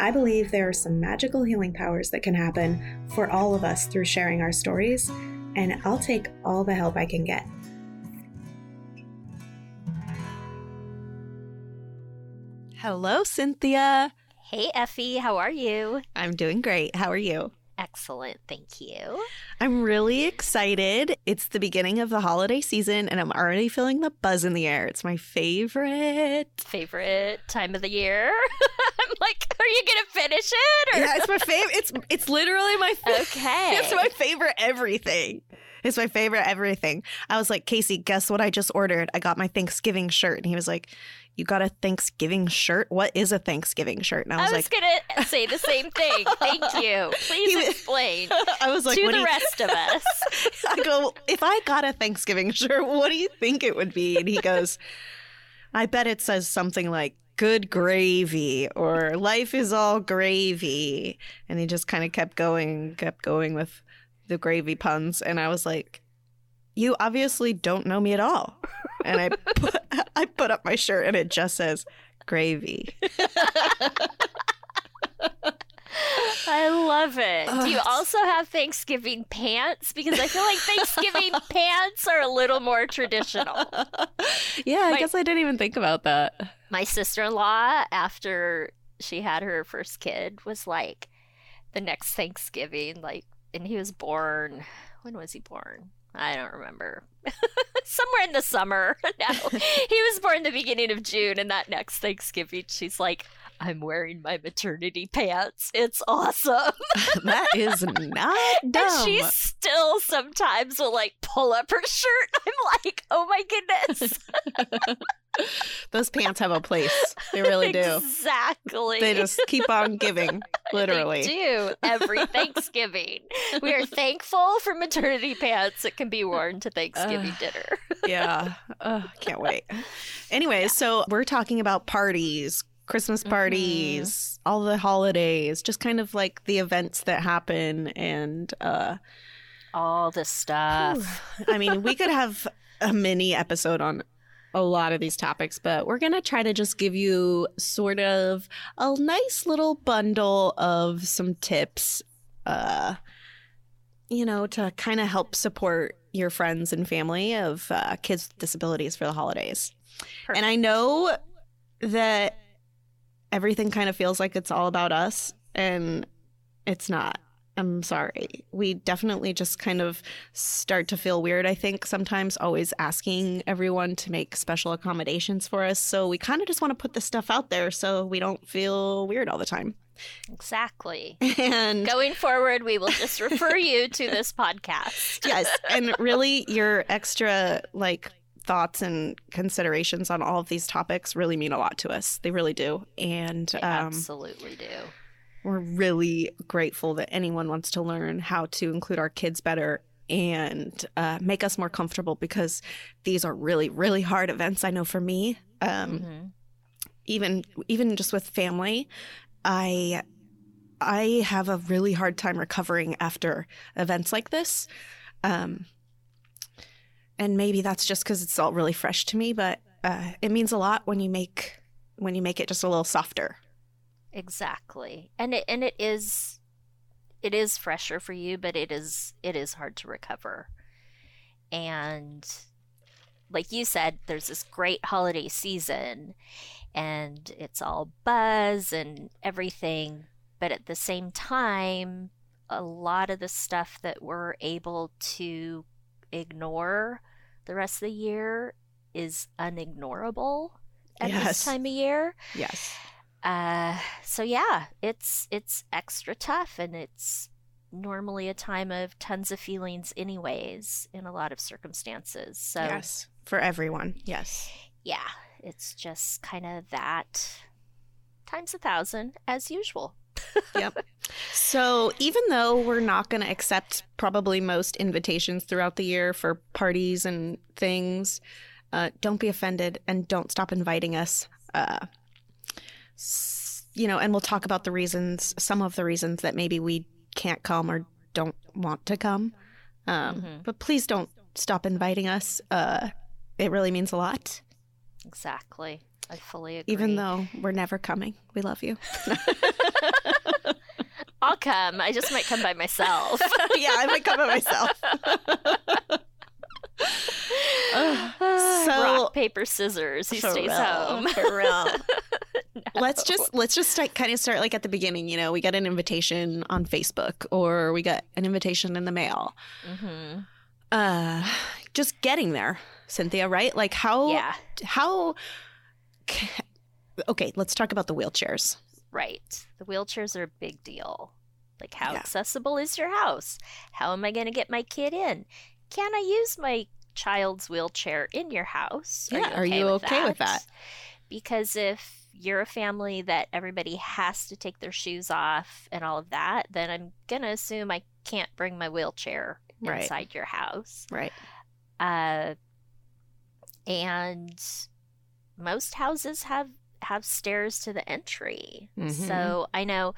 I believe there are some magical healing powers that can happen for all of us through sharing our stories, and I'll take all the help I can get. Hello, Cynthia. Hey, Effie, how are you? I'm doing great. How are you? Excellent, thank you. I'm really excited. It's the beginning of the holiday season, and I'm already feeling the buzz in the air. It's my favorite. Favorite time of the year? I'm like, are you gonna finish it? Or? Yeah, it's my favorite. It's it's literally my favorite. Okay. It's my favorite everything. It's my favorite everything. I was like, Casey, guess what I just ordered? I got my Thanksgiving shirt, and he was like, "You got a Thanksgiving shirt? What is a Thanksgiving shirt?" And I was, like, I was, like, gonna say the same thing. Thank you. Please He explain I was like, to the you- rest of us. I go, if I got a Thanksgiving shirt, what do you think it would be? And he goes, I bet it says something like good gravy or life is all gravy. And he just kind of kept going, kept going with the gravy puns. And I was like, you obviously don't know me at all. And I put, I put up my shirt and it just says gravy. I love it. Ugh, Do you also have Thanksgiving pants? Because I feel like Thanksgiving pants are a little more traditional. yeah, I My- guess I didn't even think about that. my sister-in-law after she had her first kid was like the next thanksgiving like and he was born when was he born i don't remember somewhere in the summer no he was born the beginning of june and that next thanksgiving she's like i'm wearing my maternity pants it's awesome that is not dumb. and she still sometimes will like pull up her shirt i'm like oh my goodness Those pants have a place. They really do. exactly They just keep on giving, literally. They do every Thanksgiving. we are thankful for maternity pants that can be worn to Thanksgiving Ugh. dinner. Yeah. Ugh, can't wait. Anyway, so we're talking about parties, Christmas Mm-hmm. parties, all the holidays, just kind of like the events that happen. And uh, All the stuff. I mean, we could have a mini episode on a lot of these topics, but we're going to try to just give you sort of a nice little bundle of some tips, uh, you know, to kind of help support your friends and family of uh, kids with disabilities for the holidays. And I know that everything kind of feels like it's all about us, and it's not. I'm sorry. We definitely just kind of start to feel weird, I think, sometimes always asking everyone to make special accommodations for us. So we kind of just want to put this stuff out there so we don't feel weird all the time. Exactly. And Going forward, we will just refer you to this podcast. yes, and really your extra like thoughts and considerations on all of these topics really mean a lot to us. They really do. And um, absolutely do. we're really grateful that anyone wants to learn how to include our kids better and uh, make us more comfortable because these are really really hard events i know for me um, Mhm. even even just with family i i have a really hard time recovering after events like this um, and maybe that's just because it's all really fresh to me but uh, it means a lot when you make when you make it just a little softer Exactly. And it and it is it is fresher for you, but it is it is hard to recover. And like you said, there's this great holiday season and it's all buzz and everything, but at the same time, a lot of the stuff that we're able to ignore the rest of the year is unignorable at Yes. this time of year. Yes. Uh so yeah it's it's extra tough and it's normally a time of tons of feelings anyways in a lot of circumstances so yes for everyone yes. Yeah it's just kind of that times a thousand as usual yep. So even though we're not going to accept probably most invitations throughout the year for parties and things, uh, don't be offended and don't stop inviting us. Uh, you know, and we'll talk about the reasons, some of the reasons that maybe we can't come or don't want to come. Um, Mhm. But please don't stop inviting us. Uh, it really means a lot, Exactly. I fully agree. even though we're never coming. We love you. I'll come. I just might come by myself. yeah, I might come by myself. So- rock paper scissors. He stays real, home. For real. Let's just let's just like kind of start like at the beginning. You know, we got an invitation on Facebook or we got an invitation in the mail. hmm Uh, just getting there, Cynthia. Right? Like how Yeah. how. Okay, let's talk about the wheelchairs. Right. The wheelchairs are a big deal. Like, how Yeah. accessible is your house? How am I going to get my kid in? Can I use my child's wheelchair in your house? Yeah, are you okay with that? Because if you're a family that everybody has to take their shoes off and all of that, then I'm going to assume I can't bring my wheelchair Right. inside your house. Right. Uh, and most houses have have stairs to the entry. Mhm. So I know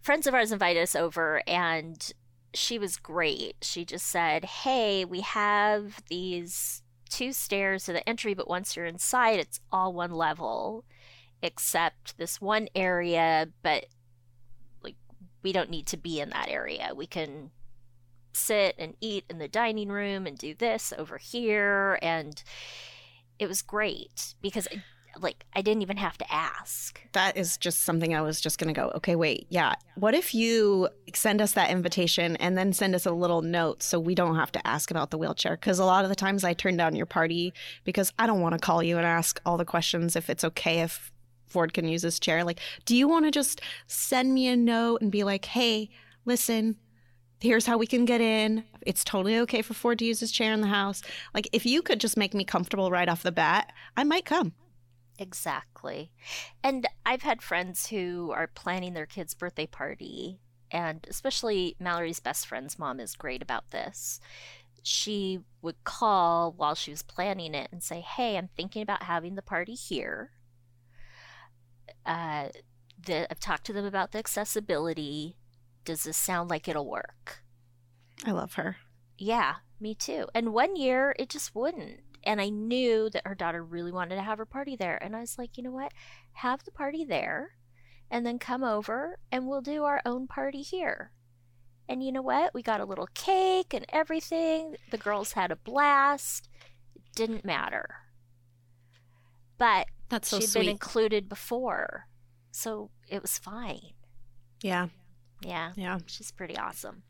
friends of ours invited us over and she was great. She just said, Hey, we have these two stairs to the entry, but once you're inside, it's all one level, except this one area, but like we don't need to be in that area. We can sit and eat in the dining room and do this over here. And it was great because like I didn't even have to ask. That is just something I was just going to go, okay, wait, yeah. What if you send us that invitation and then send us a little note so we don't have to ask about the wheelchair? Because a lot of the times I turn down your party because I don't want to call you and ask all the questions if it's okay if Ford can use his chair. Like, do you want to just send me a note and be like, hey, listen, here's how we can get in. It's totally okay for Ford to use his chair in the house. Like, if you could just make me comfortable right off the bat, I might come. Exactly. And I've had friends who are planning their kid's birthday party, and especially Mallory's best friend's mom is great about this. She would call while she was planning it and say, Hey, I'm thinking about having the party here. Uh, the, I've talked to them about the accessibility. Does this sound like it'll work? I love her. Yeah, me too. And one year it just wouldn't. And I knew that her daughter really wanted to have her party there. And I was like, you know what? Have the party there and then come over and we'll do our own party here. And you know what? We got a little cake and everything. The girls had a blast. It didn't matter. But That's so she'd sweet. been included before. So it was fine. yeah, Yeah, yeah. she's pretty awesome.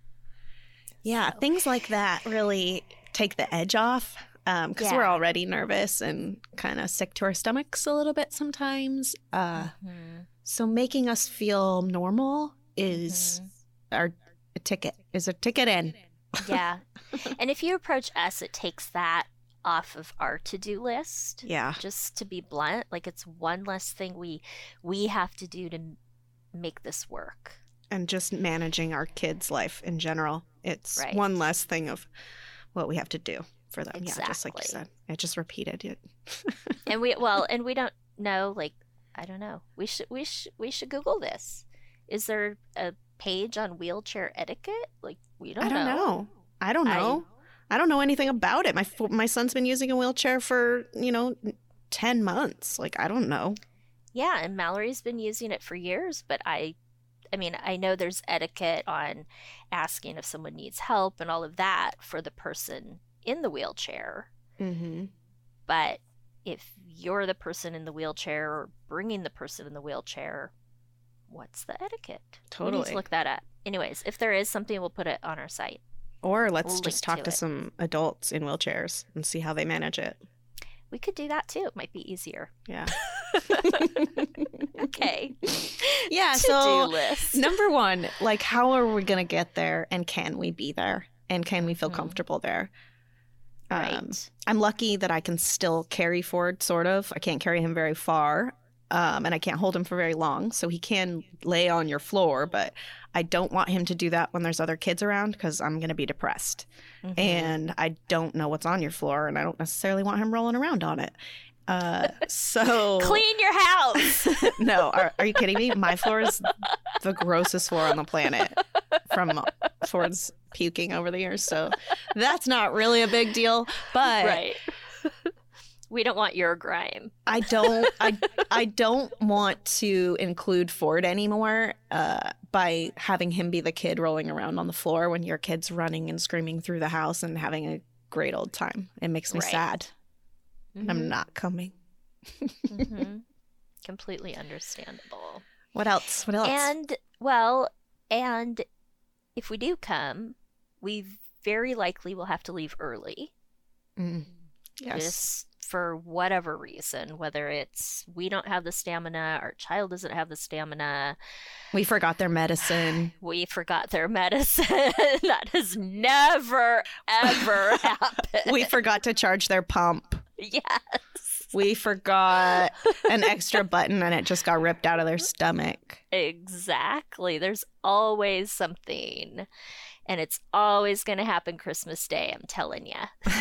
Yeah, So- things like that really take the edge off because we're already nervous and kind of sick to our stomachs a little bit sometimes. Uh, Mhm. so making us feel normal is Mm-hmm. our ticket. Is a ticket in. yeah. And if you approach us, it takes that off of our to-do list. Yeah, Just to be blunt, like it's one less thing we we have to do to make this work. And just managing our kids' life in general. It's Right. one less thing of what we have to do for them. Yeah, just like you said. I just repeated it. And we well, and we don't know like I don't know. We should we should we should google this. Is there a page on wheelchair etiquette? Like we don't I don't know. know. I don't know. I, don't know anything about it. My my son's been using a wheelchair for you know ten months. Like I don't know. Yeah, and Mallory's been using it for years, but I I mean, I know there's etiquette on asking if someone needs help and all of that for the person in the wheelchair. Mm-hmm. But if you're the person in the wheelchair or bringing the person in the wheelchair, what's the etiquette? Totally. We need to look that up. Anyways, if there is something, we'll put it on our site. Or let's We'll just talk to to some adults in wheelchairs and see how they manage it. We could do that too. It might be easier. Yeah. Okay. yeah. To-do So list. number one, like, how are we gonna get there, and can we be there, and can we feel Mhm. comfortable there? Um, right. I'm lucky that I can still carry Ford, sort of. I can't carry him very far. Um, and I can't hold him for very long. So he can lay on your floor, but I don't want him to do that when there's other kids around because I'm going to be depressed. Mhm. And I don't know what's on your floor, and I don't necessarily want him rolling around on it. Uh, so clean your house. no, are, are you kidding me? My floor is the grossest floor on the planet from Ford's puking over the years. So that's not really a big deal. But right. we don't want your grime. I don't I I don't want to include Ford anymore uh, by having him be the kid rolling around on the floor when your kid's running and screaming through the house and having a great old time. It makes me Right. sad. Mhm. I'm not coming. Mhm. Completely understandable. What else? What else? And well, and if we do come, we very likely will have to leave early. Mm. Yes. Just for whatever reason, whether it's we don't have the stamina, our child doesn't have the stamina, We forgot their medicine. we forgot their medicine. that has never ever happened. we forgot to charge their pump. yes. We forgot an extra button and it just got ripped out of their stomach. Exactly. There's always something. And it's always going to happen Christmas Day, I'm telling you.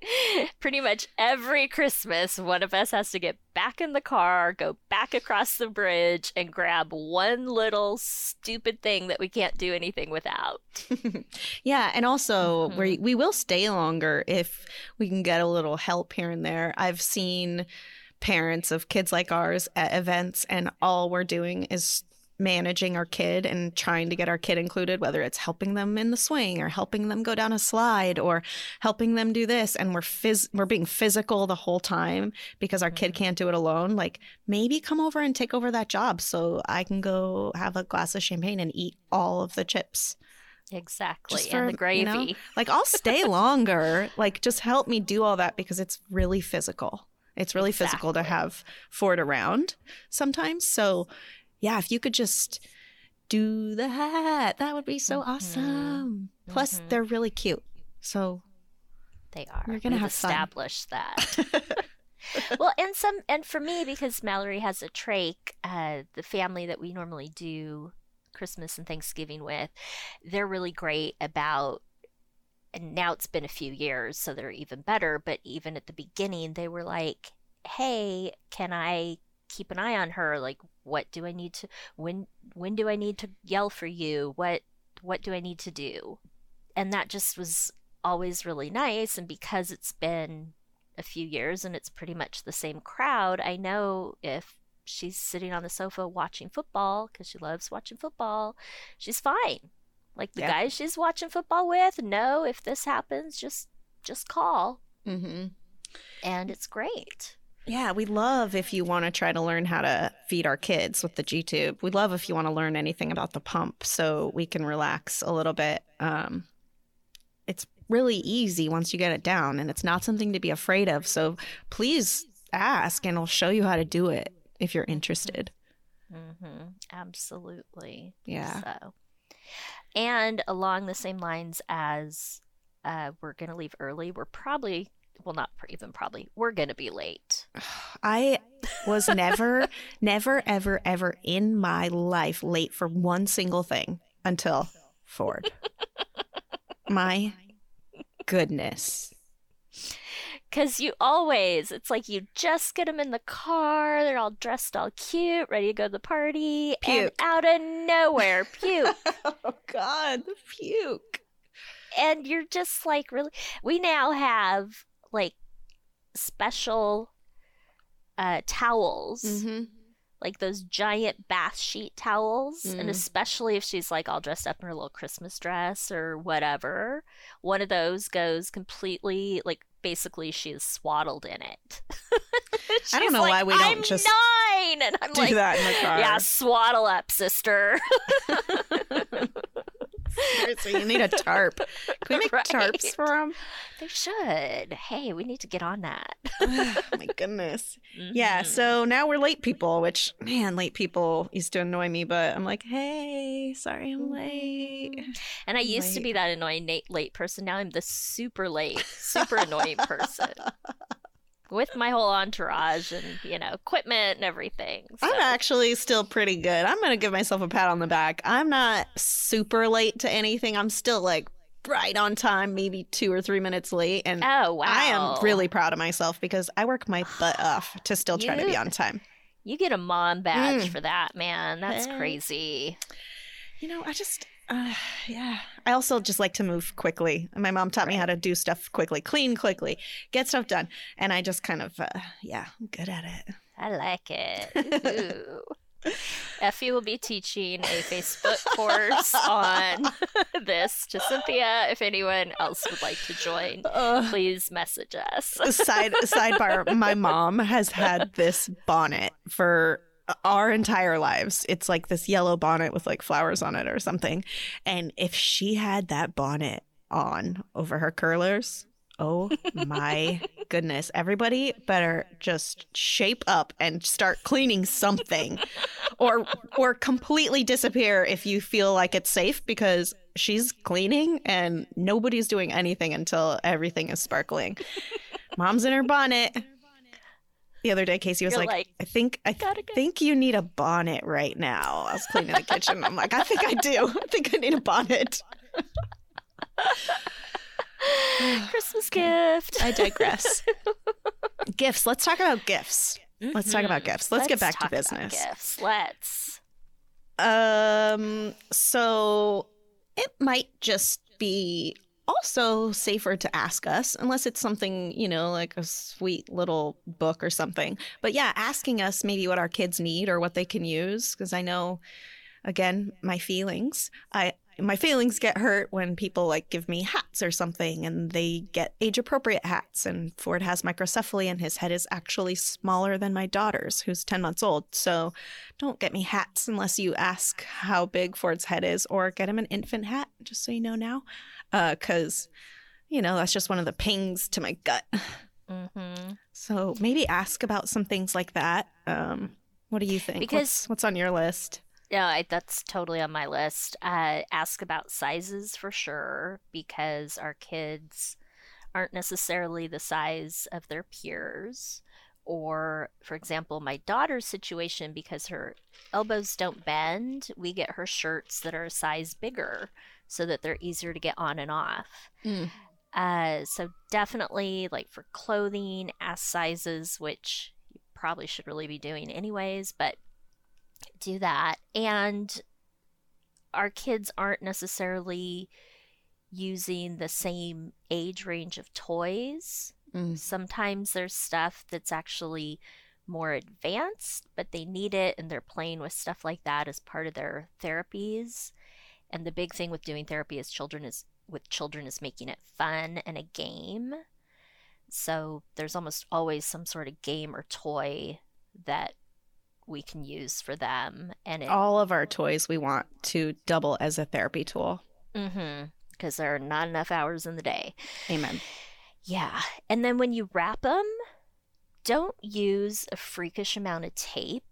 Pretty much every Christmas, one of us has to get back in the car, go back across the bridge, and grab one little stupid thing that we can't do anything without. yeah, and also Mhm. we we will stay longer if we can get a little help here and there. I've seen parents of kids like ours at events and all we're doing is managing our kid and trying to get our kid included whether it's helping them in the swing or helping them go down a slide or helping them do this and we're phys- we're being physical the whole time because our kid mm-hmm. can't do it alone like maybe come over and take over that job so I can go have a glass of champagne and eat all of the chips Exactly. Just and the gravy. you know, like I'll stay longer. like just help me do all that because it's really physical. It's really physical to have Ford around sometimes. So yeah, if you could just do that, that would be so Mhm. awesome. Plus Mhm. they're really cute. So They are. You're gonna We've have fun. that. well, and some, and for me, because Mallory has a trach, uh, the family that we normally do Christmas and Thanksgiving with, they're really great about. And now it's been a few years, so they're even better. But even at the beginning, they were like, "Hey, can I keep an eye on her? Like, what do I need to? When when do I need to yell for you? What what do I need to do?" And that just was always really nice. And because it's been a few years and it's pretty much the same crowd, I know if she's sitting on the sofa watching football because she loves watching football, she's fine. Like the Yeah. guys she's watching football with, know if this happens, just just call, hmm and it's great. Yeah, we love if you want to try to learn how to feed our kids with the G tube. We love if you want to learn anything about the pump so we can relax a little bit. Um, it's really easy once you get it down, and it's not something to be afraid of. So please ask, and I'll show you how to do it if you're interested. Mm-hmm. Absolutely. Yeah. So, and along the same lines as uh, we're going to leave early, we're probably, well, not even probably, we're going to be late. I was never, never, ever, ever in my life late for one single thing until Ford. my goodness. Because you always, it's like you just get them in the car, they're all dressed all cute, ready to go to the party, and Puke. out of nowhere, puke. oh God, the puke. and you're just like, really? We now have like special uh, towels. Mm-hmm. like those giant bath sheet towels Mm. and especially if she's like all dressed up in her little christmas dress or whatever one of those goes completely like basically she is swaddled in it I don't know like, why we don't I'm just nine and i'm Do like that in the car. yeah swaddle up sister Seriously, you need a tarp. Can we make Right. tarps for them? they should hey we need to get on that oh my goodness. Yeah, Mhm. so now we're late people, which man, late people used to annoy me, but I'm like, hey, sorry I'm late. and i used to be that annoying late, late person now i'm the super late super annoying person with my whole entourage and you know equipment and everything. So. I'm actually still pretty good. I'm going to give myself a pat on the back. I'm not super late to anything. I'm still like right on time, maybe two or three minutes late. And oh wow, I am really proud of myself because I work my butt off to still try to be on time. You get a mom badge Mm. for that, man. That's crazy. You know, I just, uh, yeah. I also just like to move quickly. My mom taught me how to do stuff quickly, clean quickly, get stuff done. And I just kind of, uh, yeah, I'm good at it. I like it. Effie will be teaching a Facebook course on this to Cynthia. If anyone else would like to join, Ugh. please message us. Side sidebar: My mom has had this bonnet for our entire lives. It's like this yellow bonnet with like flowers on it or something. And if she had that bonnet on over her curlers, oh my goodness! Everybody better just shape up and start cleaning something, or or completely disappear if you feel like it's safe because. She's cleaning and nobody's doing anything until everything is sparkling. Mom's in her bonnet. The other day, Casey was like, like, "I think I "Gotta go." think you need a bonnet right now." I was cleaning the kitchen. I'm like, "I think I do. I think I need a bonnet." Christmas gift. I digress. gifts. Let's talk about gifts. Let's talk about gifts. Let's, get back to business. Gifts. Let's. Um, so it might just be also safer to ask us, unless it's something, you know, like a sweet little book or something. But yeah, asking us maybe what our kids need or what they can use. Because I know, again, my feelings. I my feelings get hurt when people like give me hats or something and they get age appropriate hats and Ford has microcephaly and his head is actually smaller than my daughter's who's 10 months old. So don't get me hats unless you ask how big Ford's head is, or get him an infant hat, just so you know now. Because, you know, that's just one of the pings to my gut. Mm-hmm. So maybe ask about some things like that. Um, what do you think? Because- what's, what's on your list? No, I, that's totally on my list. Uh, ask about sizes for sure, because our kids aren't necessarily the size of their peers. Or, for example, my daughter's situation, because her elbows don't bend, we get her shirts that are a size bigger so that they're easier to get on and off. Mm. Uh, so definitely, like for clothing, ask sizes, which you probably should really be doing anyways, but do that. And our kids aren't necessarily using the same age range of toys. Mm. Sometimes there's stuff that's actually more advanced, but they need it and they're playing with stuff like that as part of their therapies. And the big thing with doing therapy is children is with children is making it fun and a game. So there's almost always some sort of game or toy that we can use for them and it All of our toys we want to double as a therapy tool. mm-hmm, because there are not enough hours in the day. Amen. Yeah. And then when you wrap them, don't use a freakish amount of tape.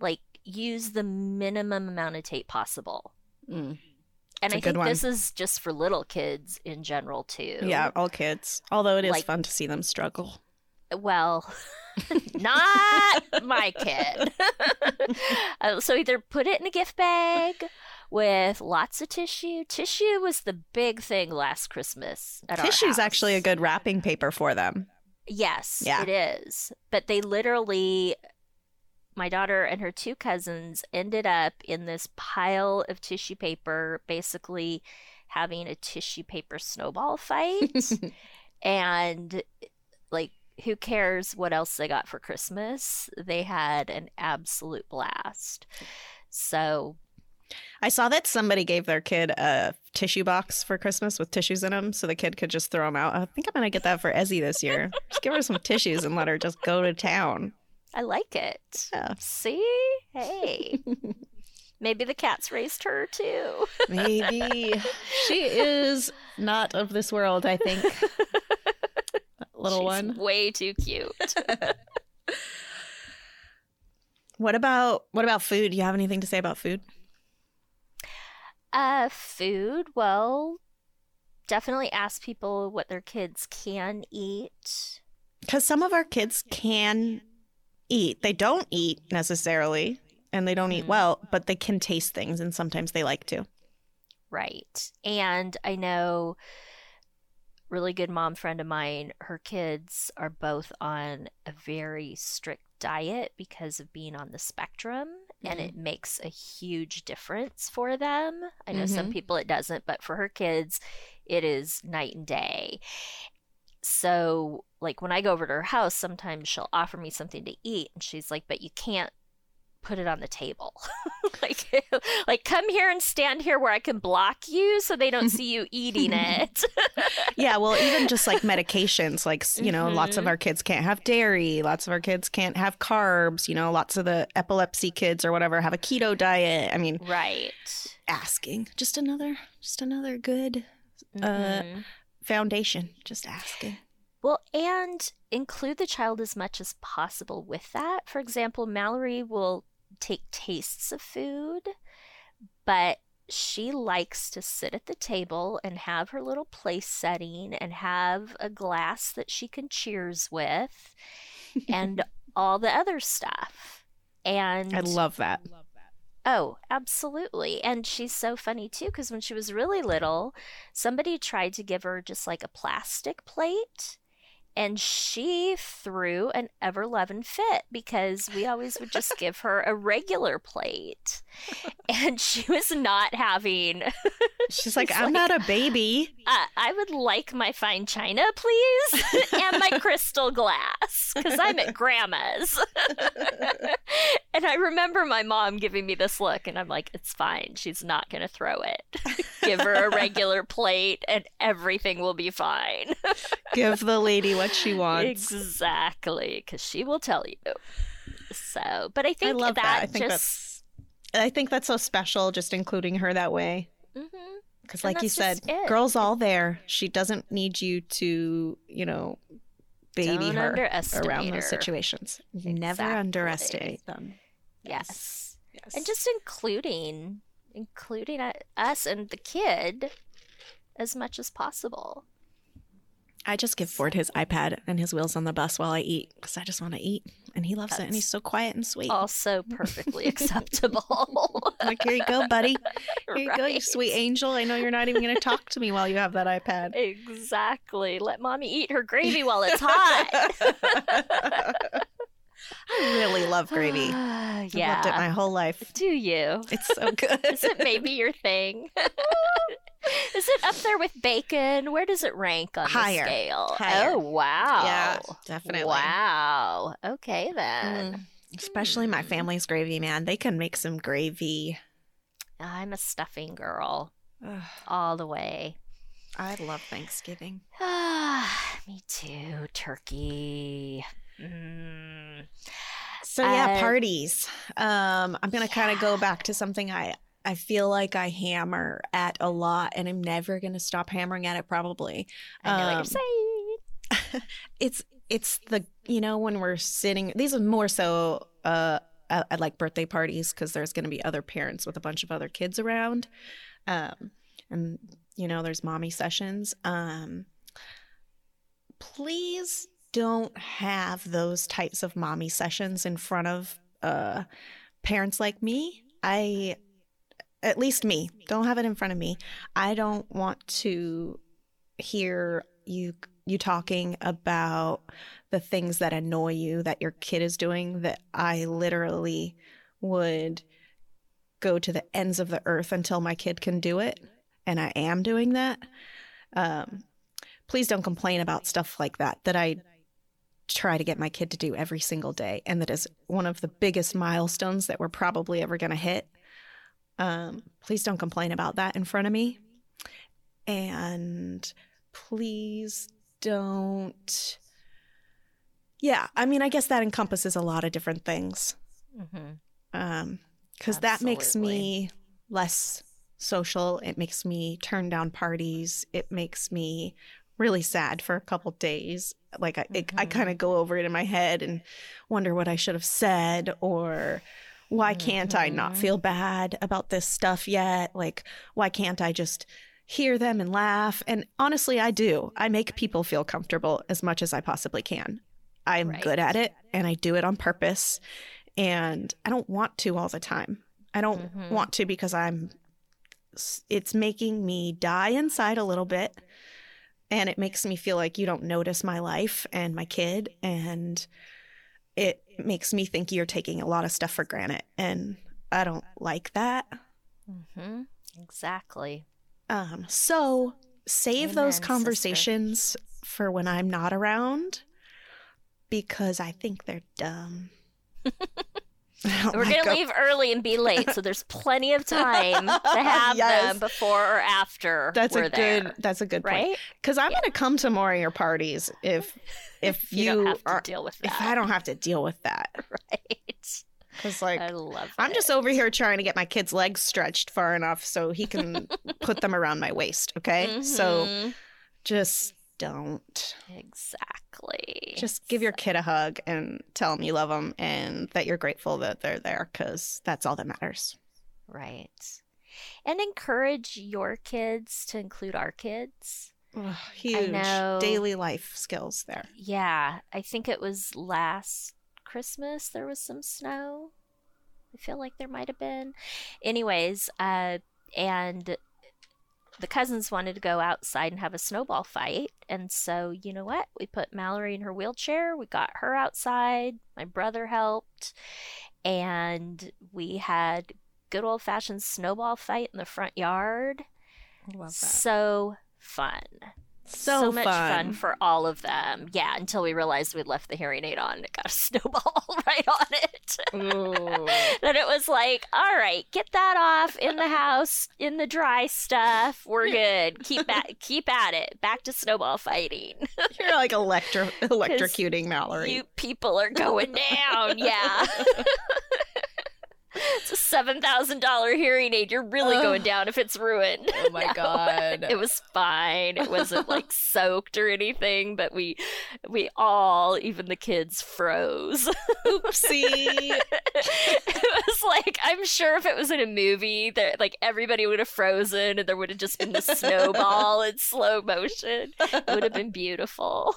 Like, use the minimum amount of tape possible. Mm. And I think one. this is just for little kids in general, too. Yeah, all kids. Although it is Like- fun to see them struggle. Well, not my kid. Uh, so either put it in a gift bag with lots of tissue. Tissue was the big thing last Christmas. At our Tissue's actually a good wrapping paper for them. Yes, Yeah. it is. But they literally, my daughter and her two cousins ended up in this pile of tissue paper, basically having a tissue paper snowball fight. and, like, who cares what else they got for Christmas? They had an absolute blast. So, I saw that somebody gave their kid a tissue box for Christmas with tissues in them so the kid could just throw them out. I think I'm going to get that for Ezzy this year. Just give her some tissues and let her just go to town. I like it. Yeah. See? Hey. Maybe the cats raised her too. Maybe she is not of this world, I think. That little She's one. Way too cute. What about what about food? Do you have anything to say about food? uh, food. Well, definitely ask people what their kids can eat. Because some of our kids can eat. They don't eat necessarily, and they don't eat Mhm. well, but they can taste things, and sometimes they like to. Right. And I know really good mom friend of mine, her kids are both on a very strict diet because of being on the spectrum and it makes a huge difference for them. I know some Mhm. people it doesn't, but for her kids it is night and day. So, like when I go over to her house, sometimes she'll offer me something to eat and she's like, "But you can't put it on the table. like like come here and stand here where I can block you so they don't see you eating it." Yeah, well, even just like medications, like, you know, lots of Mhm. our kids can't have dairy, lots of our kids can't have carbs, you know, lots of the epilepsy kids or whatever have a keto diet. I mean, right. asking. Just another just another good Uh, Mhm. foundation. Just asking. Well, and include the child as much as possible with that. For example, Mallory will take tastes of food, but she likes to sit at the table and have her little place setting and have a glass that she can cheers with and all the other stuff. And I love that. Oh, absolutely. And she's so funny too, because when she was really little, somebody tried to give her just like a plastic plate. And she threw an ever loving fit because we always would just give her a regular plate. And she was not having, She's like, I'm like- not a baby. uh, I would like my fine china, please, and my crystal glass because I'm at grandma's. and I remember my mom giving me this look, and I'm like, it's fine. She's not going to throw it. Give her a regular plate, and everything will be fine. Give the lady what she wants. exactly, because she will tell you. So, but I think I love that. that, I think just. that's I think that's so special just including her that way. Mhm. Because And like you said, it. girls all there. She doesn't need you to, you know, baby Don't her underestimate around her. those situations. Never underestimate them. Yes. Yes. and just including including us and the kid as much as possible I just give Ford his iPad and his wheels on the bus while I eat because I just want to eat, and he loves it, and he's so quiet and sweet. also perfectly acceptable Like, here you go, buddy. Here you go, you sweet angel. I know you're not even going to talk to me while you have that iPad. exactly let mommy eat her gravy while it's hot I really love gravy. I've yeah loved it my whole life. do you It's so good. is it maybe your thing is it up there with bacon where does it rank on Higher. the scale Higher. oh wow Yeah, definitely. wow okay then Mm. Especially my family's gravy, man. They can make some gravy. i'm a stuffing girl Ugh, all the way I love Thanksgiving. Me too. Turkey. Mm. So yeah, Uh, parties. Um, I'm gonna kind of go back to something I I feel like I hammer at a lot, and I'm never gonna stop hammering at it. Probably. I know what Um, you're saying. it's it's the you know when we're sitting these are more so uh at, at like birthday parties because there's going to be other parents with a bunch of other kids around um and you know there's mommy sessions um please don't have those types of mommy sessions in front of uh parents like me i at least me don't have it in front of me i don't want to hear you you talking about the things that annoy you that your kid is doing that I literally would go to the ends of the earth until my kid can do it and I am doing that. Um please don't complain about stuff like that that I try to get my kid to do every single day and that is one of the biggest milestones that we're probably ever going to hit. Um please don't complain about that in front of me. And please don't yeah i mean i guess that encompasses a lot of different things. Hmm um because that makes me less social. It makes me turn down parties. It makes me really sad for a couple days. Like i, it, I kind of go over it in my head and wonder what i should have said or why can't i not Mhm. feel bad about this stuff yet like why can't i just hear them and laugh and honestly i do i make people feel comfortable as much as i possibly can I'm Right. good at it and I do it on purpose. And I don't want to all the time. I don't Mhm. want to because I'm, it's making me die inside a little bit. And it makes me feel like you don't notice my life and my kid. And it makes me think you're taking a lot of stuff for granted. And I don't like that. Mm-hmm. Exactly. Um, so save Amen, those sister. conversations for when I'm not around because I think they're dumb. Don't We're gonna leave early and be late, so there's plenty of time to have Yes. them before or after That's a there, good. That's a good point. right? Because I'm gonna come to more of your parties if if You, you, don't have to are deal with that. if I don't have to deal with that. right? Because like I love. I'm just over here trying to get my kid's legs stretched far enough so he can put them around my waist. Okay, so Mhm. just don't. exactly. Just give your kid a hug and tell them you love them and that you're grateful that they're there because that's all that matters. right, and encourage your kids to include our kids. Ugh, huge daily life skills there. Yeah, I think it was last Christmas there was some snow. I feel like there might have been. Anyways, uh and the cousins wanted to go outside and have a snowball fight. And so, you know what? We put Mallory in her wheelchair. We got her outside. My brother helped. And we had good old fashioned snowball fight in the front yard. Love So fun So, much fun. for all of them. Yeah, until we realized we'd left the hearing aid on it got a snowball right on it. Then it was like, all right, get that off in the house in the dry stuff. We're good. Keep at keep at it. Back to snowball fighting. You're like electro electrocuting Mallory. You people are going down. Yeah. It's a seven thousand dollar hearing aid. You're really Ugh. going down if it's ruined. Oh my god. it was fine. It wasn't like soaked or anything, but we we all, even the kids, froze. Oopsie. it was like I'm sure if it was in a movie, that like everybody would have frozen and there would have just been the snowball in slow motion. It would have been beautiful.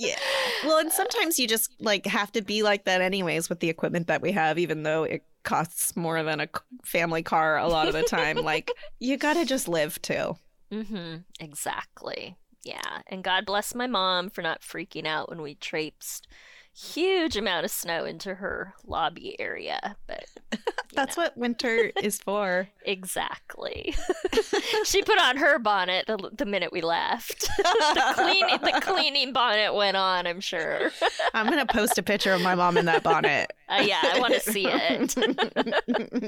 Yeah. Well, and sometimes you just like have to be like that anyways with the equipment that we have, even though it costs more than a family car a lot of the time. like you got to just live too. Mm-hmm. Exactly. Yeah. And God bless my mom for not freaking out when we traipsed huge amount of snow into her lobby area. But That's know. what winter is for. exactly. she put on her bonnet the, the minute we left. the cleaning the cleaning bonnet went on, I'm sure. I'm gonna post a picture of my mom in that bonnet. Uh, yeah, I want to see it.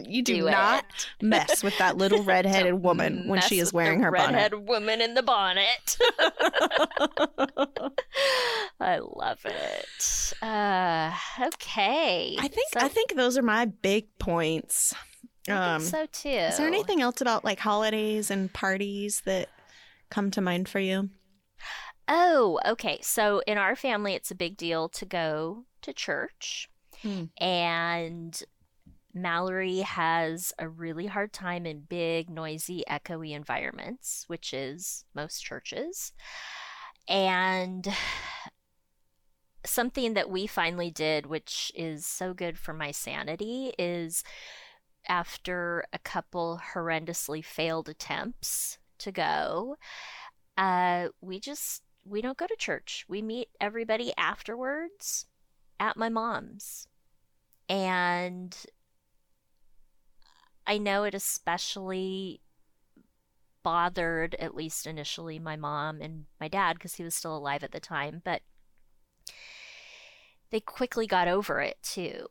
you do, Do not it. mess with that little redheaded woman when she is wearing her redhead bonnet. woman in the bonnet. I love it. Uh, okay. I think So- I think those are my big points. I Um, think so too. Is there anything else about like holidays and parties that come to mind for you? Oh, okay. So in our family, it's a big deal to go to church. Hmm. And Mallory has a really hard time in big, noisy, echoey environments, which is most churches. And something that we finally did, which is so good for my sanity, is after a couple horrendously failed attempts to go, uh, we just we don't go to church. We meet everybody afterwards at my mom's. And I know it especially bothered, at least initially, my mom and my dad because he was still alive at the time, but they quickly got over it too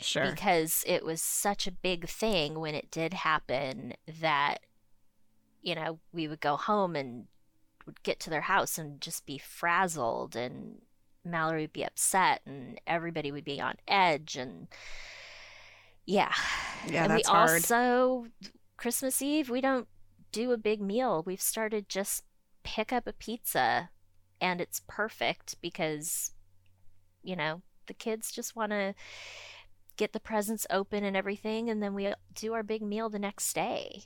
Sure. because it was such a big thing when it did happen that you know we would go home and would get to their house and just be frazzled and Mallory would be upset and everybody would be on edge and yeah Yeah, and that's we hard. also Christmas Eve we don't do a big meal we've started just pick up a pizza and it's perfect because you know the kids just want to get the presents open and everything and then we do our big meal the next day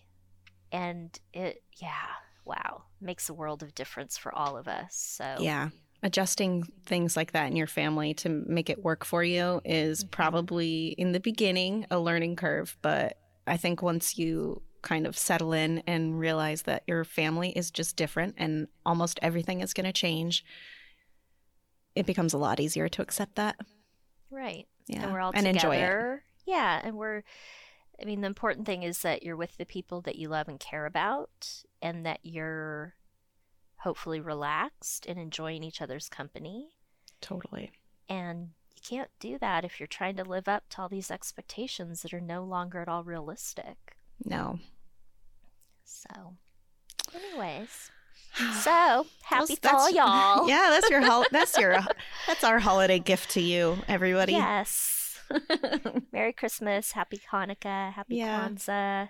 and it yeah wow makes a world of difference for all of us so Yeah. adjusting things like that in your family to make it work for you is Mhm. probably in the beginning a learning curve. But I think once you kind of settle in and realize that your family is just different and almost everything is going to change, it becomes a lot easier to accept that. Right. Yeah. And we're all and enjoy it. Yeah. And we're, I mean, the important thing is that you're with the people that you love and care about and that you're hopefully relaxed and enjoying each other's company. Totally. And you can't do that if you're trying to live up to all these expectations that are no longer at all realistic. No. So, anyways, so happy That's- fall, y'all. Yeah, that's your hol- that's your that's our holiday gift to you, everybody. Yes. Merry Christmas, Happy Hanukkah, Happy Yeah. Kwanzaa,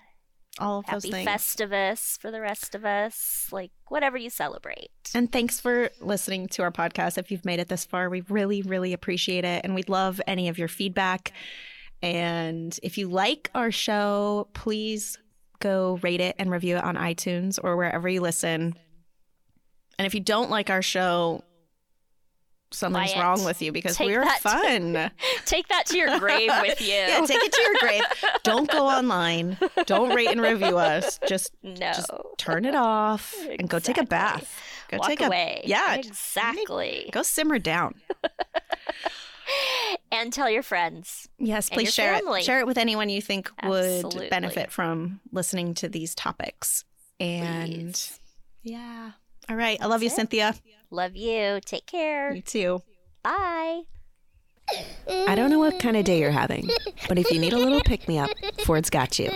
All of those Happy things. Festivus for the rest of us. Like whatever you celebrate. And thanks for listening to our podcast. If you've made it this far, we really, really appreciate it. And we'd love any of your feedback. And if you like our show, please go rate it and review it on iTunes or wherever you listen. And if you don't like our show, something's wrong with you because Take we're that to- fun. Take that to your grave with you. yeah, take it to your grave. Don't go online. Don't rate and review us. Just no. just turn it off and go take a bath. Go Walk take away. a yeah. Exactly. Go simmer down. And tell your friends. Yes, please share family. it. Share it with anyone you think would benefit from listening to these topics. And Please. yeah. All right. I love you, it. Cynthia. Love you. Take care. You too. Bye. I don't know what kind of day you're having, but if you need a little pick me up, Ford's got you.